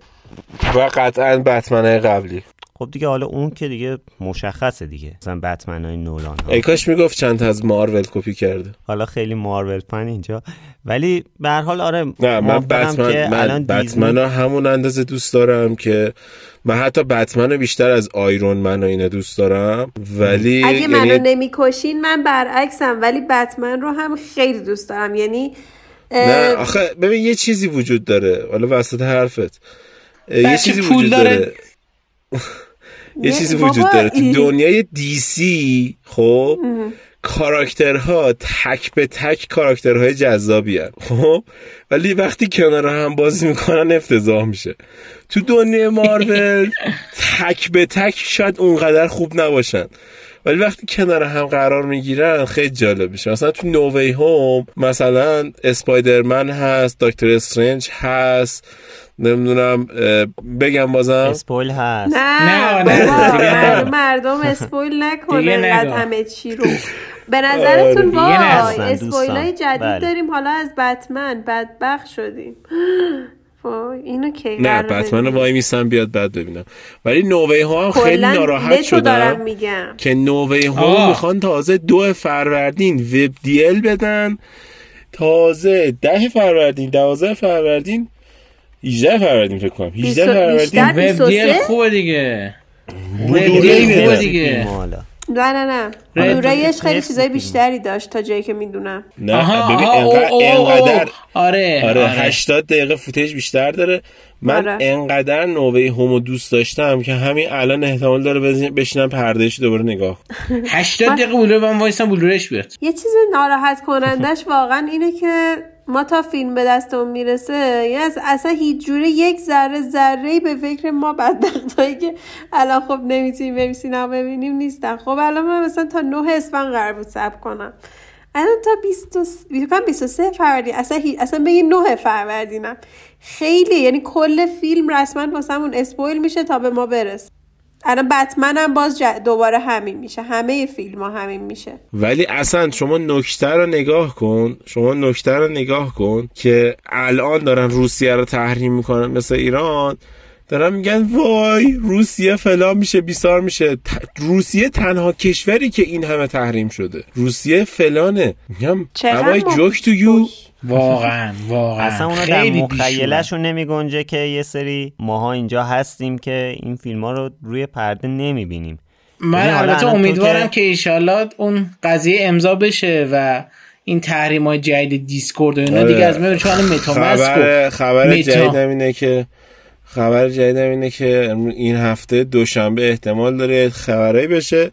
و قطعا بتمنه قبلی. خب دیگه حالا اون که دیگه مشخصه دیگه. مثلا بتمن های نولان ها. ای کاش می‌گفت چند از مارول کپی کرده. حالا خیلی Marvel fan اینجا. ولی به هر حال آره نه من که بتمن من الان بتمن رو همون اندازه دوست دارم که من حتی بتمن رو بیشتر از آیرون من و اینه دوست دارم. ولی اگه منو یعنی نمی‌کشین من برعکسم. ولی بتمن رو هم خیلی دوست دارم. یعنی اه، نه آخه ببین یه چیزی وجود داره. حالا وسط حرفت. یه چیزی وجود داره. داره. یه چیزی وجود داره تو ای. دنیای دی سی خب کاراکترها تک به تک کاراکترهای جذابی هن. خب ولی وقتی کنار هم بازی می‌کنن افتضاح میشه تو دنیای مارول تک به تک شاید اونقدر خوب نباشن ولی وقتی کنار هم قرار می‌گیرن خیلی جالب میشه مثلا تو نووی هوم مثلا اسپایدرمن هست دکتر استرنج هست نمی‌دونم بگم بازم اسپویل هست نه نه،. مردم, اسپویل نکنه. بعد همه چی رو به نظرتون آره، وای اسپویل های. جدید بله. داریم حالا از بتمن بدبخت شدیم اینو کی نه بتمن؟ وای میستم بیاد بعد ببینم ولی نووی هوم هم خیلی ناراحت نتو دارم شدم میگم که نووی آه. می‌خوان تازه دو فروردین وب دیل بدن تازه ده فروردین دوازده فروردین 18 فروردین فکر کنم 18 بیست و- فروردین؟ وب دیل 23 خوبه دیگه وب دیل. خوبه دیگه. نه نه نه بلوریش خیلی چیزای. بیشتری داشت تا جایی که می‌دونم نه آها ببین انقدر, آره آره 80 دقیقه فوتیج بیشتر داره من آره. انقدر نووی هومو دوست داشتم که همین الان احتمال داره بشینم پردهش دوباره نگاه کنم. 80 دقیقه بلور من وایسم بلورش بیاد یه چیز ناراحت کنندش واقعا اینه که ما تا فیلم به دستمون می‌رسه یعنی از اصلا هیچ جوره یک ذره ذره به فکر ما بدبختایی که الان خب نمی‌تونیم بریم سینما ببینیم نیستن. خب الان من مثلا تا 9 اسفند قرار بود صبر کنم. الان تا 20 فکر کنم 23 فروردین. اصلا هی... اصلا به 9 فروردینم. خیلی یعنی کل فیلم رسما واسمون اسپویل میشه تا به ما برسه. الان بتمن هم باز دوباره همین میشه. همه فیلم ها همین میشه. ولی اصلا شما نکته رو نگاه کن. شما نکته رو نگاه کن که الان دارن روسیه رو تحریم می‌کنن مثل ایران دارن میگن وای روسیه فلان میشه بیسار میشه. ت- روسیه تنها کشوری که این همه تحریم شده. روسیه فلانه. میگم ما- جوک تو یو. واقعا واقعا. اصلا اونا در خیلی مخیلشون نمی گنجه که یه سری ماها اینجا هستیم که این فیلم ها رو روی پرده نمی بینیم. من حالا البته امیدوارم که- که ایشالله اون قضیه امضا بشه و این تحریم های جدید دیسکورد و اینا آره. دیگه از میاد چون متامسک خبر خبر متا. جدیدم اینه که خبر جدیدم اینه که این هفته دوشنبه احتمال داره خبری بشه.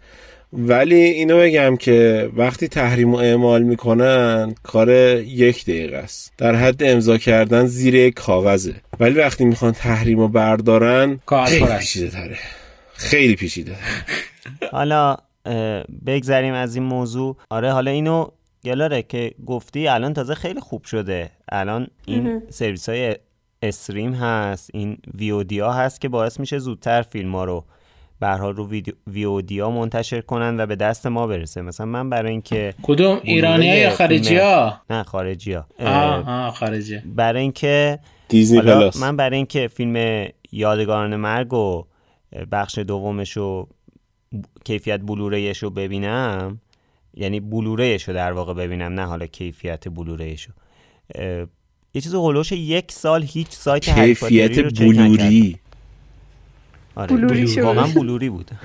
ولی اینو بگم که وقتی تحریم و اعمال می‌کنن کار یک دقیقه است. در حد امضا کردن زیر یک کاغذه. ولی وقتی می‌خوان تحریم رو بردارن خیلی. پیچیده تره خیلی پیچیده. حالا بگذریم از این موضوع. آره حالا اینو گلاره که گفتی الان تازه خیلی خوب شده. الان این سرویس های استریم هست این ویودی ها هست که باعث میشه زودتر فیلم ها رو به هر حال رو ویودی ها منتشر کنن و به دست ما برسه. مثلا من برای اینکه کدوم؟ ایرانی یا فیلم- خارجی ها نه خارجی ها آه آه خارجی برای اینکه دیزنی پلاس. من برای اینکه فیلم یادگاران مرگ و بخش دومش رو کیفیت بلوریش رو ببینم یعنی بلوریش رو در واقع ببینم نه حالا کیفیت بلوریش رو. یه چیز هولوش یک سال هیچ سایت کیفیت رو چک نکردم. بلوری. آره بلوری. شد. واقعا بلوری بود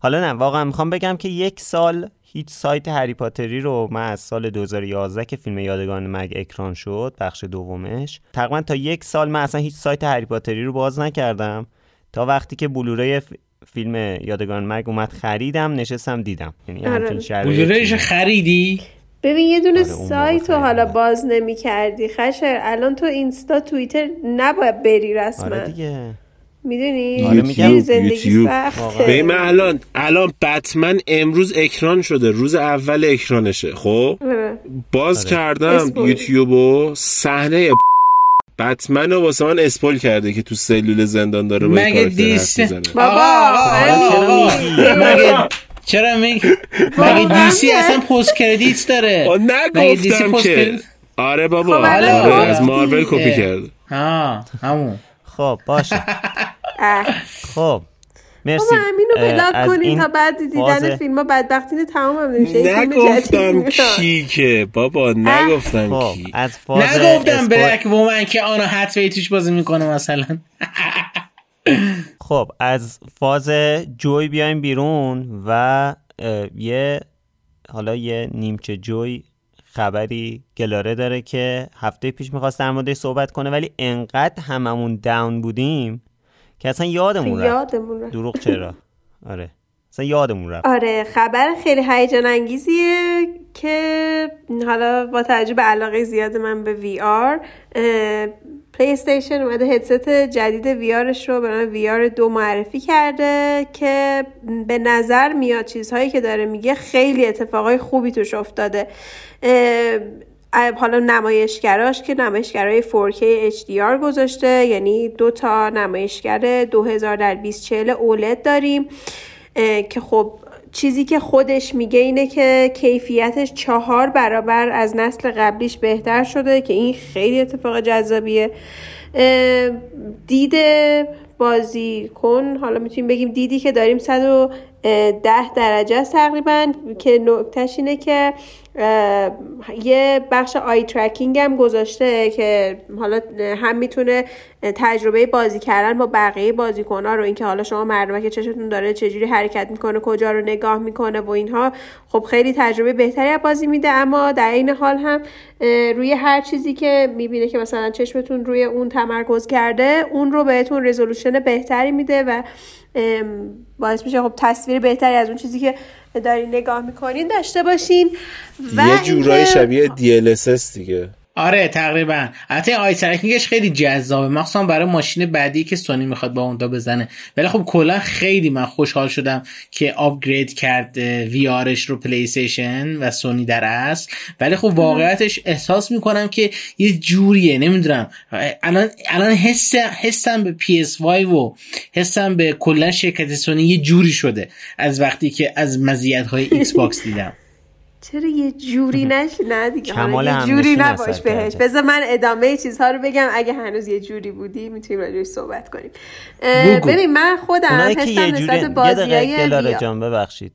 حالا نه واقعا می‌خوام بگم که یک سال هیچ سایت هری پاتری رو من از سال 2011 که فیلم یادگان مگ اکران شد بخش دومش تقریبا تا یک سال من اصلا هیچ سایت هری پاتری رو باز نکردم تا وقتی که بلوری ف- فیلم یادگان مگ اومد خریدم نشستم دیدم یعنی آره. بلورش خریدی ببین یه دونه آره، سایت رو حالا. باز نمی کردی خشه الان تو اینستا توییتر نباید بری رسما آره دیگه می‌دونی آره، میگم زندگی. سخته الان الان بتمن امروز اکران شده روز اول اکرانشه خب آره. باز آره. کردم اسپویل. یوتیوبو صحنه بتمن رو واسه من اسپول کرده که تو سلول زندان داره با این مگه می‌زنه. بابا، مگه چرا میگی مگه دیسی اصلا پست کردیت داره مگه دیسی نگفتم پست آره بابا خب، آره از. مارول کپی. کرده آه همون خب باشه. خب مرسی. همینو بلاک کنین تا بعد دیدن فیلم. ها بدبختی تمام هم نمیشه نگفتم کی بابا نگفتم خب، کی. از فاز نگفتم بلک وومن که آنا حتوی توش بازی می‌کنه مثلا. خب از فاز جوی بیایم بیرون و یه حالا یه نیمچه جوی خبری گلاره داره که هفته پیش می‌خواست در موردش صحبت کنه ولی انقدر هممون داون بودیم که اصلا یادمون رفت. یادمون رفت. دروغ چرا؟ آره. اصلا یادمون رفت. آره خبر خیلی هیجان انگیزیه که حالا با توجه به علاقه زیاد من به VR پلی استیشن اومده هدست جدید VR ش رو به نام VR دو معرفی کرده که به نظر میاد چیزهایی که داره میگه خیلی اتفاقای خوبی توش افتاده. حالا نمایشگراش که نمایشگرای 4K HDR گذاشته یعنی دو تا نمایشگر 2000 در 2040 OLED داریم. که خب چیزی که خودش میگه اینه که کیفیتش چهار برابر از نسل قبلیش بهتر شده که این خیلی اتفاق جذابیه. دید بازی کن حالا می‌تونیم بگیم دیدی که داریم 110 درجه است تقریبا که نکتش اینه که یه بخش آی ترکینگ هم گذاشته که حالا هم می‌تونه تجربه بازی کردن با بقیه ها رو اینکه حالا شما مردمه که چشتون داره چجوری حرکت می‌کنه کجا رو نگاه می‌کنه و اینها. خب خیلی تجربه بهتری از بازی میده اما در این حال هم روی هر چیزی که می‌بینه که مثلا چشمتون روی اون تمرکز کرده اون رو بهتون رزولوشن بهتری میده و باعث میشه خب تصویر بهتری از اون چیزی که دارین نگاه می‌کنین داشته باشین. و یه جورای شبیه DLSS دیگه. آره تقریبا. البته آی ترکینگش خیلی جذابه. مخصوصا برای ماشین بعدی که سونی می‌خواد با اوندا بزنه. ولی خب کلا خیلی من خوشحال شدم که upgrade کرد VR ش رو پلی استیشن و سونی در اصل. ولی خب واقعیتش احساس می‌کنم که یه جوریه. نمی‌دونم. الان الان حس حسم به PS5 و حسم به کلا شرکت سونی یه جوری شده از وقتی که از مزیت های ایکس باکس دیدم. چرا یه جوری نش نه دیگه یه جوری نباش بهش. بذار من ادامه چیزها رو بگم. اگه هنوز یه جوری بودی می‌تونیم راجعش صحبت کنیم. ببین من خودم حسم نسبت بازیای جان ببخشید.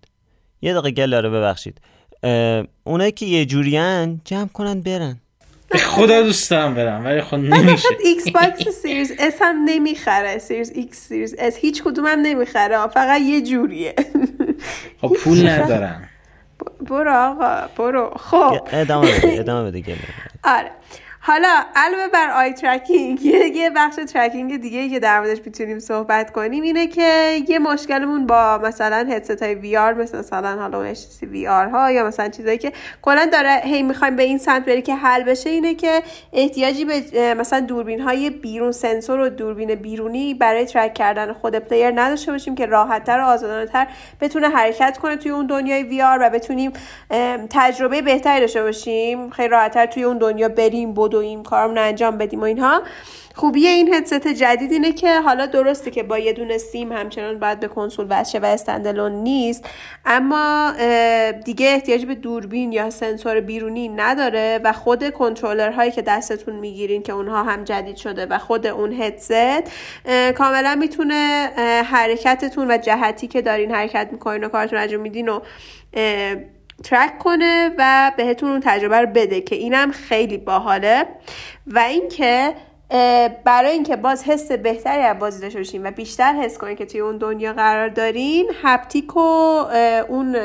یه دقیقه گلاره ببخشید. اونایی که یه جوریان جمع کنن برن. خدا دوست دارم برم ولی خود نمیشه. ایکس باکس Series S هم نمی‌خره. Series X Series S هیچ کدوم هم نمی‌خره. فقط یه جوریه. خب پول ندارم برو آقا برو. خب. ادامه بده ادامه بده آره. حالا علاوه بر eye tracking یه بخش tracking دیگه که در موردش می‌تونیم صحبت کنیم اینه که یه مشکلمون با مثلا هدست های VR مثل مثلا حالا HTC VR ها یا مثلا چیزایی که کلا داره هی می‌خوایم به این سمت بری که حل بشه اینه که احتیاجی به مثلا دوربین های بیرون سنسور و دوربین بیرونی برای track کردن خود player نداشته باشیم که راحتتر و آزادانه تر بتونه حرکت کنه توی اون دنیای VR و بتونیم تجربه بهتری داشته باشیم خیلی راحتتر توی اون دنیا بریم بدویم کارمون انجام بدیم و اینها. خوبی این هدست جدید اینه که حالا درسته که با یه دونه سیم همچنان باید به کنسول وصل و standalone نیست. اما دیگه احتیاج به دوربین یا سنسور بیرونی نداره و خود کنترلر هایی که دستتون می‌گیرین که اونها هم جدید شده و خود اون هدست کاملا می‌تونه حرکتتون و جهتی که دارین حرکت می‌کنین و کارتون انجام میدین و ترک کنه و بهتون اون تجربه رو بده که اینم خیلی باحاله. و اینکه برای اینکه باز حس بهتری از بازی داشته باشین و بیشتر حس کنین که توی اون دنیا قرار دارین هپتیک و اون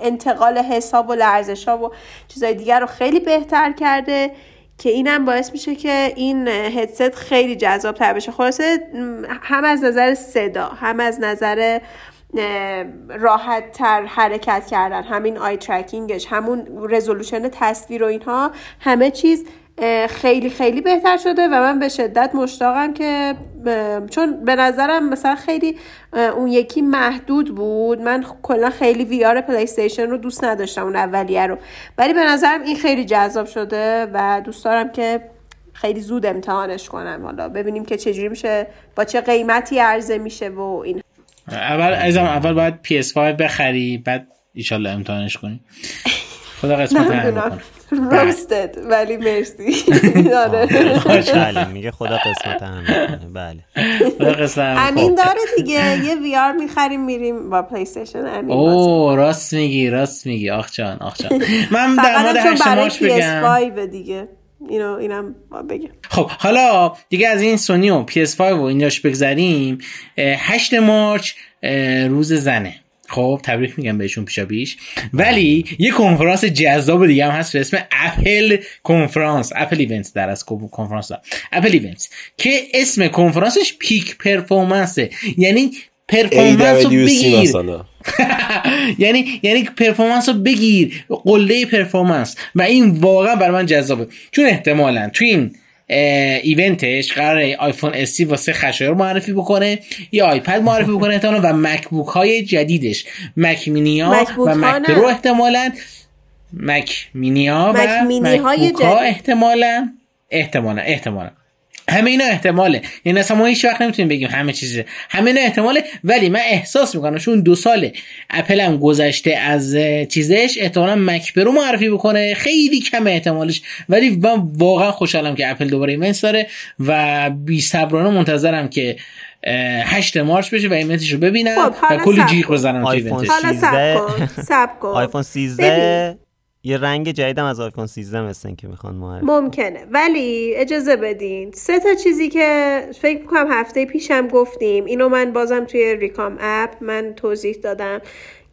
انتقال حساب و لرزش ها و چیزای دیگر رو خیلی بهتر کرده که اینم باعث میشه که این هدست خیلی جذاب تر بشه. خلاصه هم از نظر صدا هم از نظر راحت تر حرکت کردن همین آی ترکینگش همون رزولوشن تصویر و اینها همه چیز خیلی خیلی بهتر شده و من به شدت مشتاقم که چون به نظرم مثلا خیلی اون یکی محدود بود. من کلا خیلی وی آر پلی استیشن رو دوست نداشتم اون اولیه رو. ولی به نظرم این خیلی جذاب شده و دوست دارم که خیلی زود امتحانش کنم. حالا ببینیم که چجوری میشه با چه قیمتی عرضه میشه و این اول ازم اول باید PS5 بخری بعد ایشالله امتحانش کنی. خدا قسمت هم روستد ولی مرسی. آره. بله میگه خدا قسمت هم بله. خدا قسمت هم. امین خب. داره دیگه یه VR می‌خریم میریم با پلی استیشن امین. اوه راست میگی راست میگی. آخ جان آخ جان. من در فقط مورد هم چون هشت برای March بگم. PS5 دیگه. اینو اینم بگم. خب حالا دیگه از این سونی و PS5 و ایناش بگذریم 8 March روز زنه. خب تبریک میگم بهشون پیشا پیش. ولی یه کنفرانس جذاب دیگه هم هست به اسم اپل کنفرانس. Apple event در از کنفرانس. Apple event که اسم کنفرانسش Peek Performance ه. یعنی performance رو بگیر. یعنی یعنی performance رو بگیر. قله performance و این واقعا برای من جذابه. چون احتمالا تو این event ش قرار آیفون SE واسه خشایار معرفی بکنه یا آیپد معرفی بکنه احتمالا و مکبوک های جدیدش. مک مینی ها و مک. پرو احتمالا. مک مینی ها و مک مینی های. احتمالا. احتمالا. احتمالا. همه اینا احتماله. یعنی اصلا ما هیچ وقت نمی‌تونیم بگیم همه چیزه. همه اینا احتماله ولی من احساس می‌کنم چون دو سال اپل هم گذشته از چیزش احتمالا مک پرو معرفی بکنه. خیلی کم احتمالش. ولی من واقعا خوشحالم که اپل دوباره event داره و بی صبرانه منتظرم که اه، 8 March بشه و event ش رو ببینم خب، و حالا کلی جیغ. بزنم آیفون event ش. حالا سب 13. کن. سب کن. آیفون 13 یه رنگ جدیدم از آیفون 13 مثل این که می‌خوان معرفی ممکنه. ولی اجازه بدین. سه تا چیزی که فکر می‌کنم هفته پیشم گفتیم. اینو من بازم توی ریکام اپ من توضیح دادم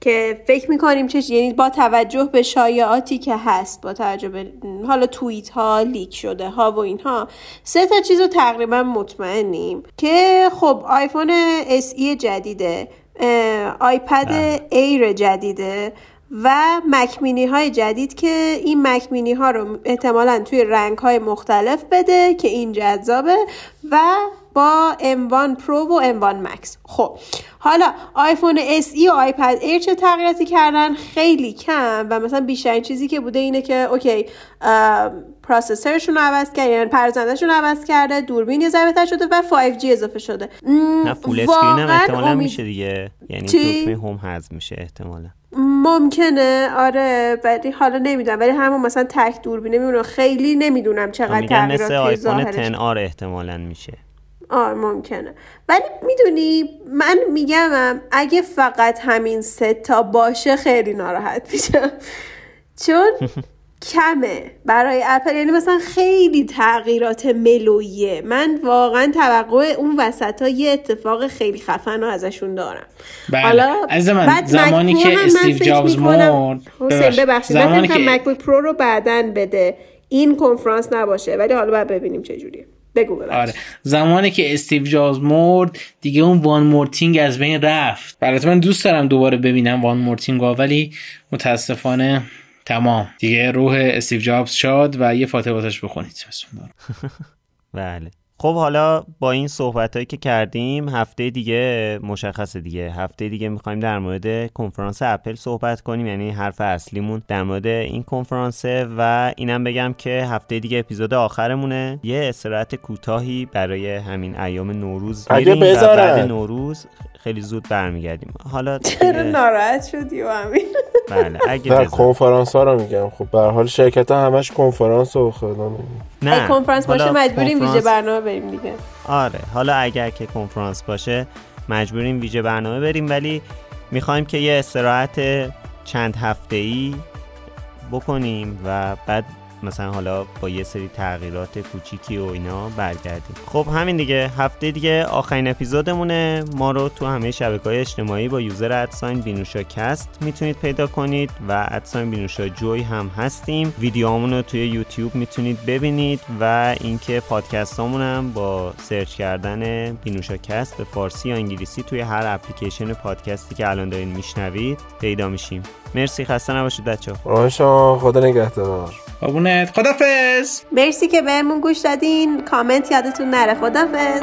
که فکر می‌کنیم چه یعنی با توجه به شایعاتی که هست با توجه به حالا توییت ها leak شده ها و اینها سه تا چیز رو تقریبا مطمئنیم که خب آیفون SE جدیده آیپد ایر جدیده. و مکمینی های جدید که این مکمینی ها رو احتمالا توی رنگ های مختلف بده که این جذابه و با M1 Pro و M1 Max خب حالا آیفون SE و آیپد ایر چه تغییراتی کردن؟ خیلی کم و مثلا بیشترین چیزی که بوده اینه که okay processor شون رو عوض کرده یعنی پردازنده‌شون رو عوض کرده دوربین یه ذره شده و 5G اضافه شده. نه full screen هم احتمالا امید- میشه دیگه. یعنی؟ دکمه home حذف میشه احتمالا. ممکنه آره ولی حالا نمی‌دونم ولی همون مثلا تک دوربینه میمونه خیلی نمی‌دونم چقدر تغییرات مثل آیفون ظاهرش. 10 آره احتمالا میشه. آره ممکنه. ولی می‌دونی من میگم اگه فقط همین سه تا باشه خیلی ناراحت میشم. چون کمه برای اپل. یعنی مثلا خیلی تغییرات ملویه. من واقعا توقع اون وسط ها یه اتفاق خیلی خفن رو ازشون دارم. بله. عزیز من بعد زمانی که من استیو جابز مرد حسین ببخشید. من زمانی که MacBook Pro رو بعدن بده. این کنفرانس نباشه. ولی حالا باید ببینیم چه جوریه. بگو ببخشید. آره. زمانی که استیو جابز مرد دیگه اون one more thing از بین رفت. البته من دوست دارم دوباره ببینم one more thing ولی متاسفانه تمام. دیگه روح استیو جابز شاد و یه فاتحه واسش بخونید. بسم الله. بله. خب حالا با این صحبت هایی که کردیم هفته دیگه مشخصه دیگه هفته دیگه می‌خوایم در مورد کنفرانس اپل صحبت کنیم یعنی حرف اصلیمون در مورد این کنفرانسه و اینم بگم که هفته دیگه اپیزود آخرمونه یه استراحت کوتاهی برای همین ایام نوروز اگه میریم. بعد نوروز خیلی زود برمیگردیم حالا چرا ناراحت شدی و همین بله اگه. کنفرانس ها رو میگم خب به هر حال شرکت ها همش کنفرانس و خدا. نه کنفرانس باشه مجبوریم ویژه کنفرانس- برنامه بریم دیگه. آره حالا اگر که کنفرانس باشه مجبوریم ویژه برنامه بریم ولی می‌خوایم که یه استراحت چند هفته ای بکنیم و بعد مثلا حالا با یه سری تغییرات کوچیکی و اینا برگردیم. خب همین دیگه هفته دیگه آخرین اپیزودمونه. ما رو تو همه شبکه های اجتماعی با user at sign بینوشا کست می‌تونید پیدا کنید و at sign بینوشا جوی هم هستیم. ویدیوهامون رو توی یوتیوب می‌تونید ببینید و اینکه پادکست هم با سرچ کردن بینوشا کست به فارسی یا انگلیسی توی هر اپلیکیشن پادکستی که الان دارین میشنوید پیدا میشیم. مرسی خسته نباشید بچه آقا شما خدا نگهدار. قربونت. خدافظ مرسی که بهمون گوش دادین. کامنت یادتون نره. خدافظ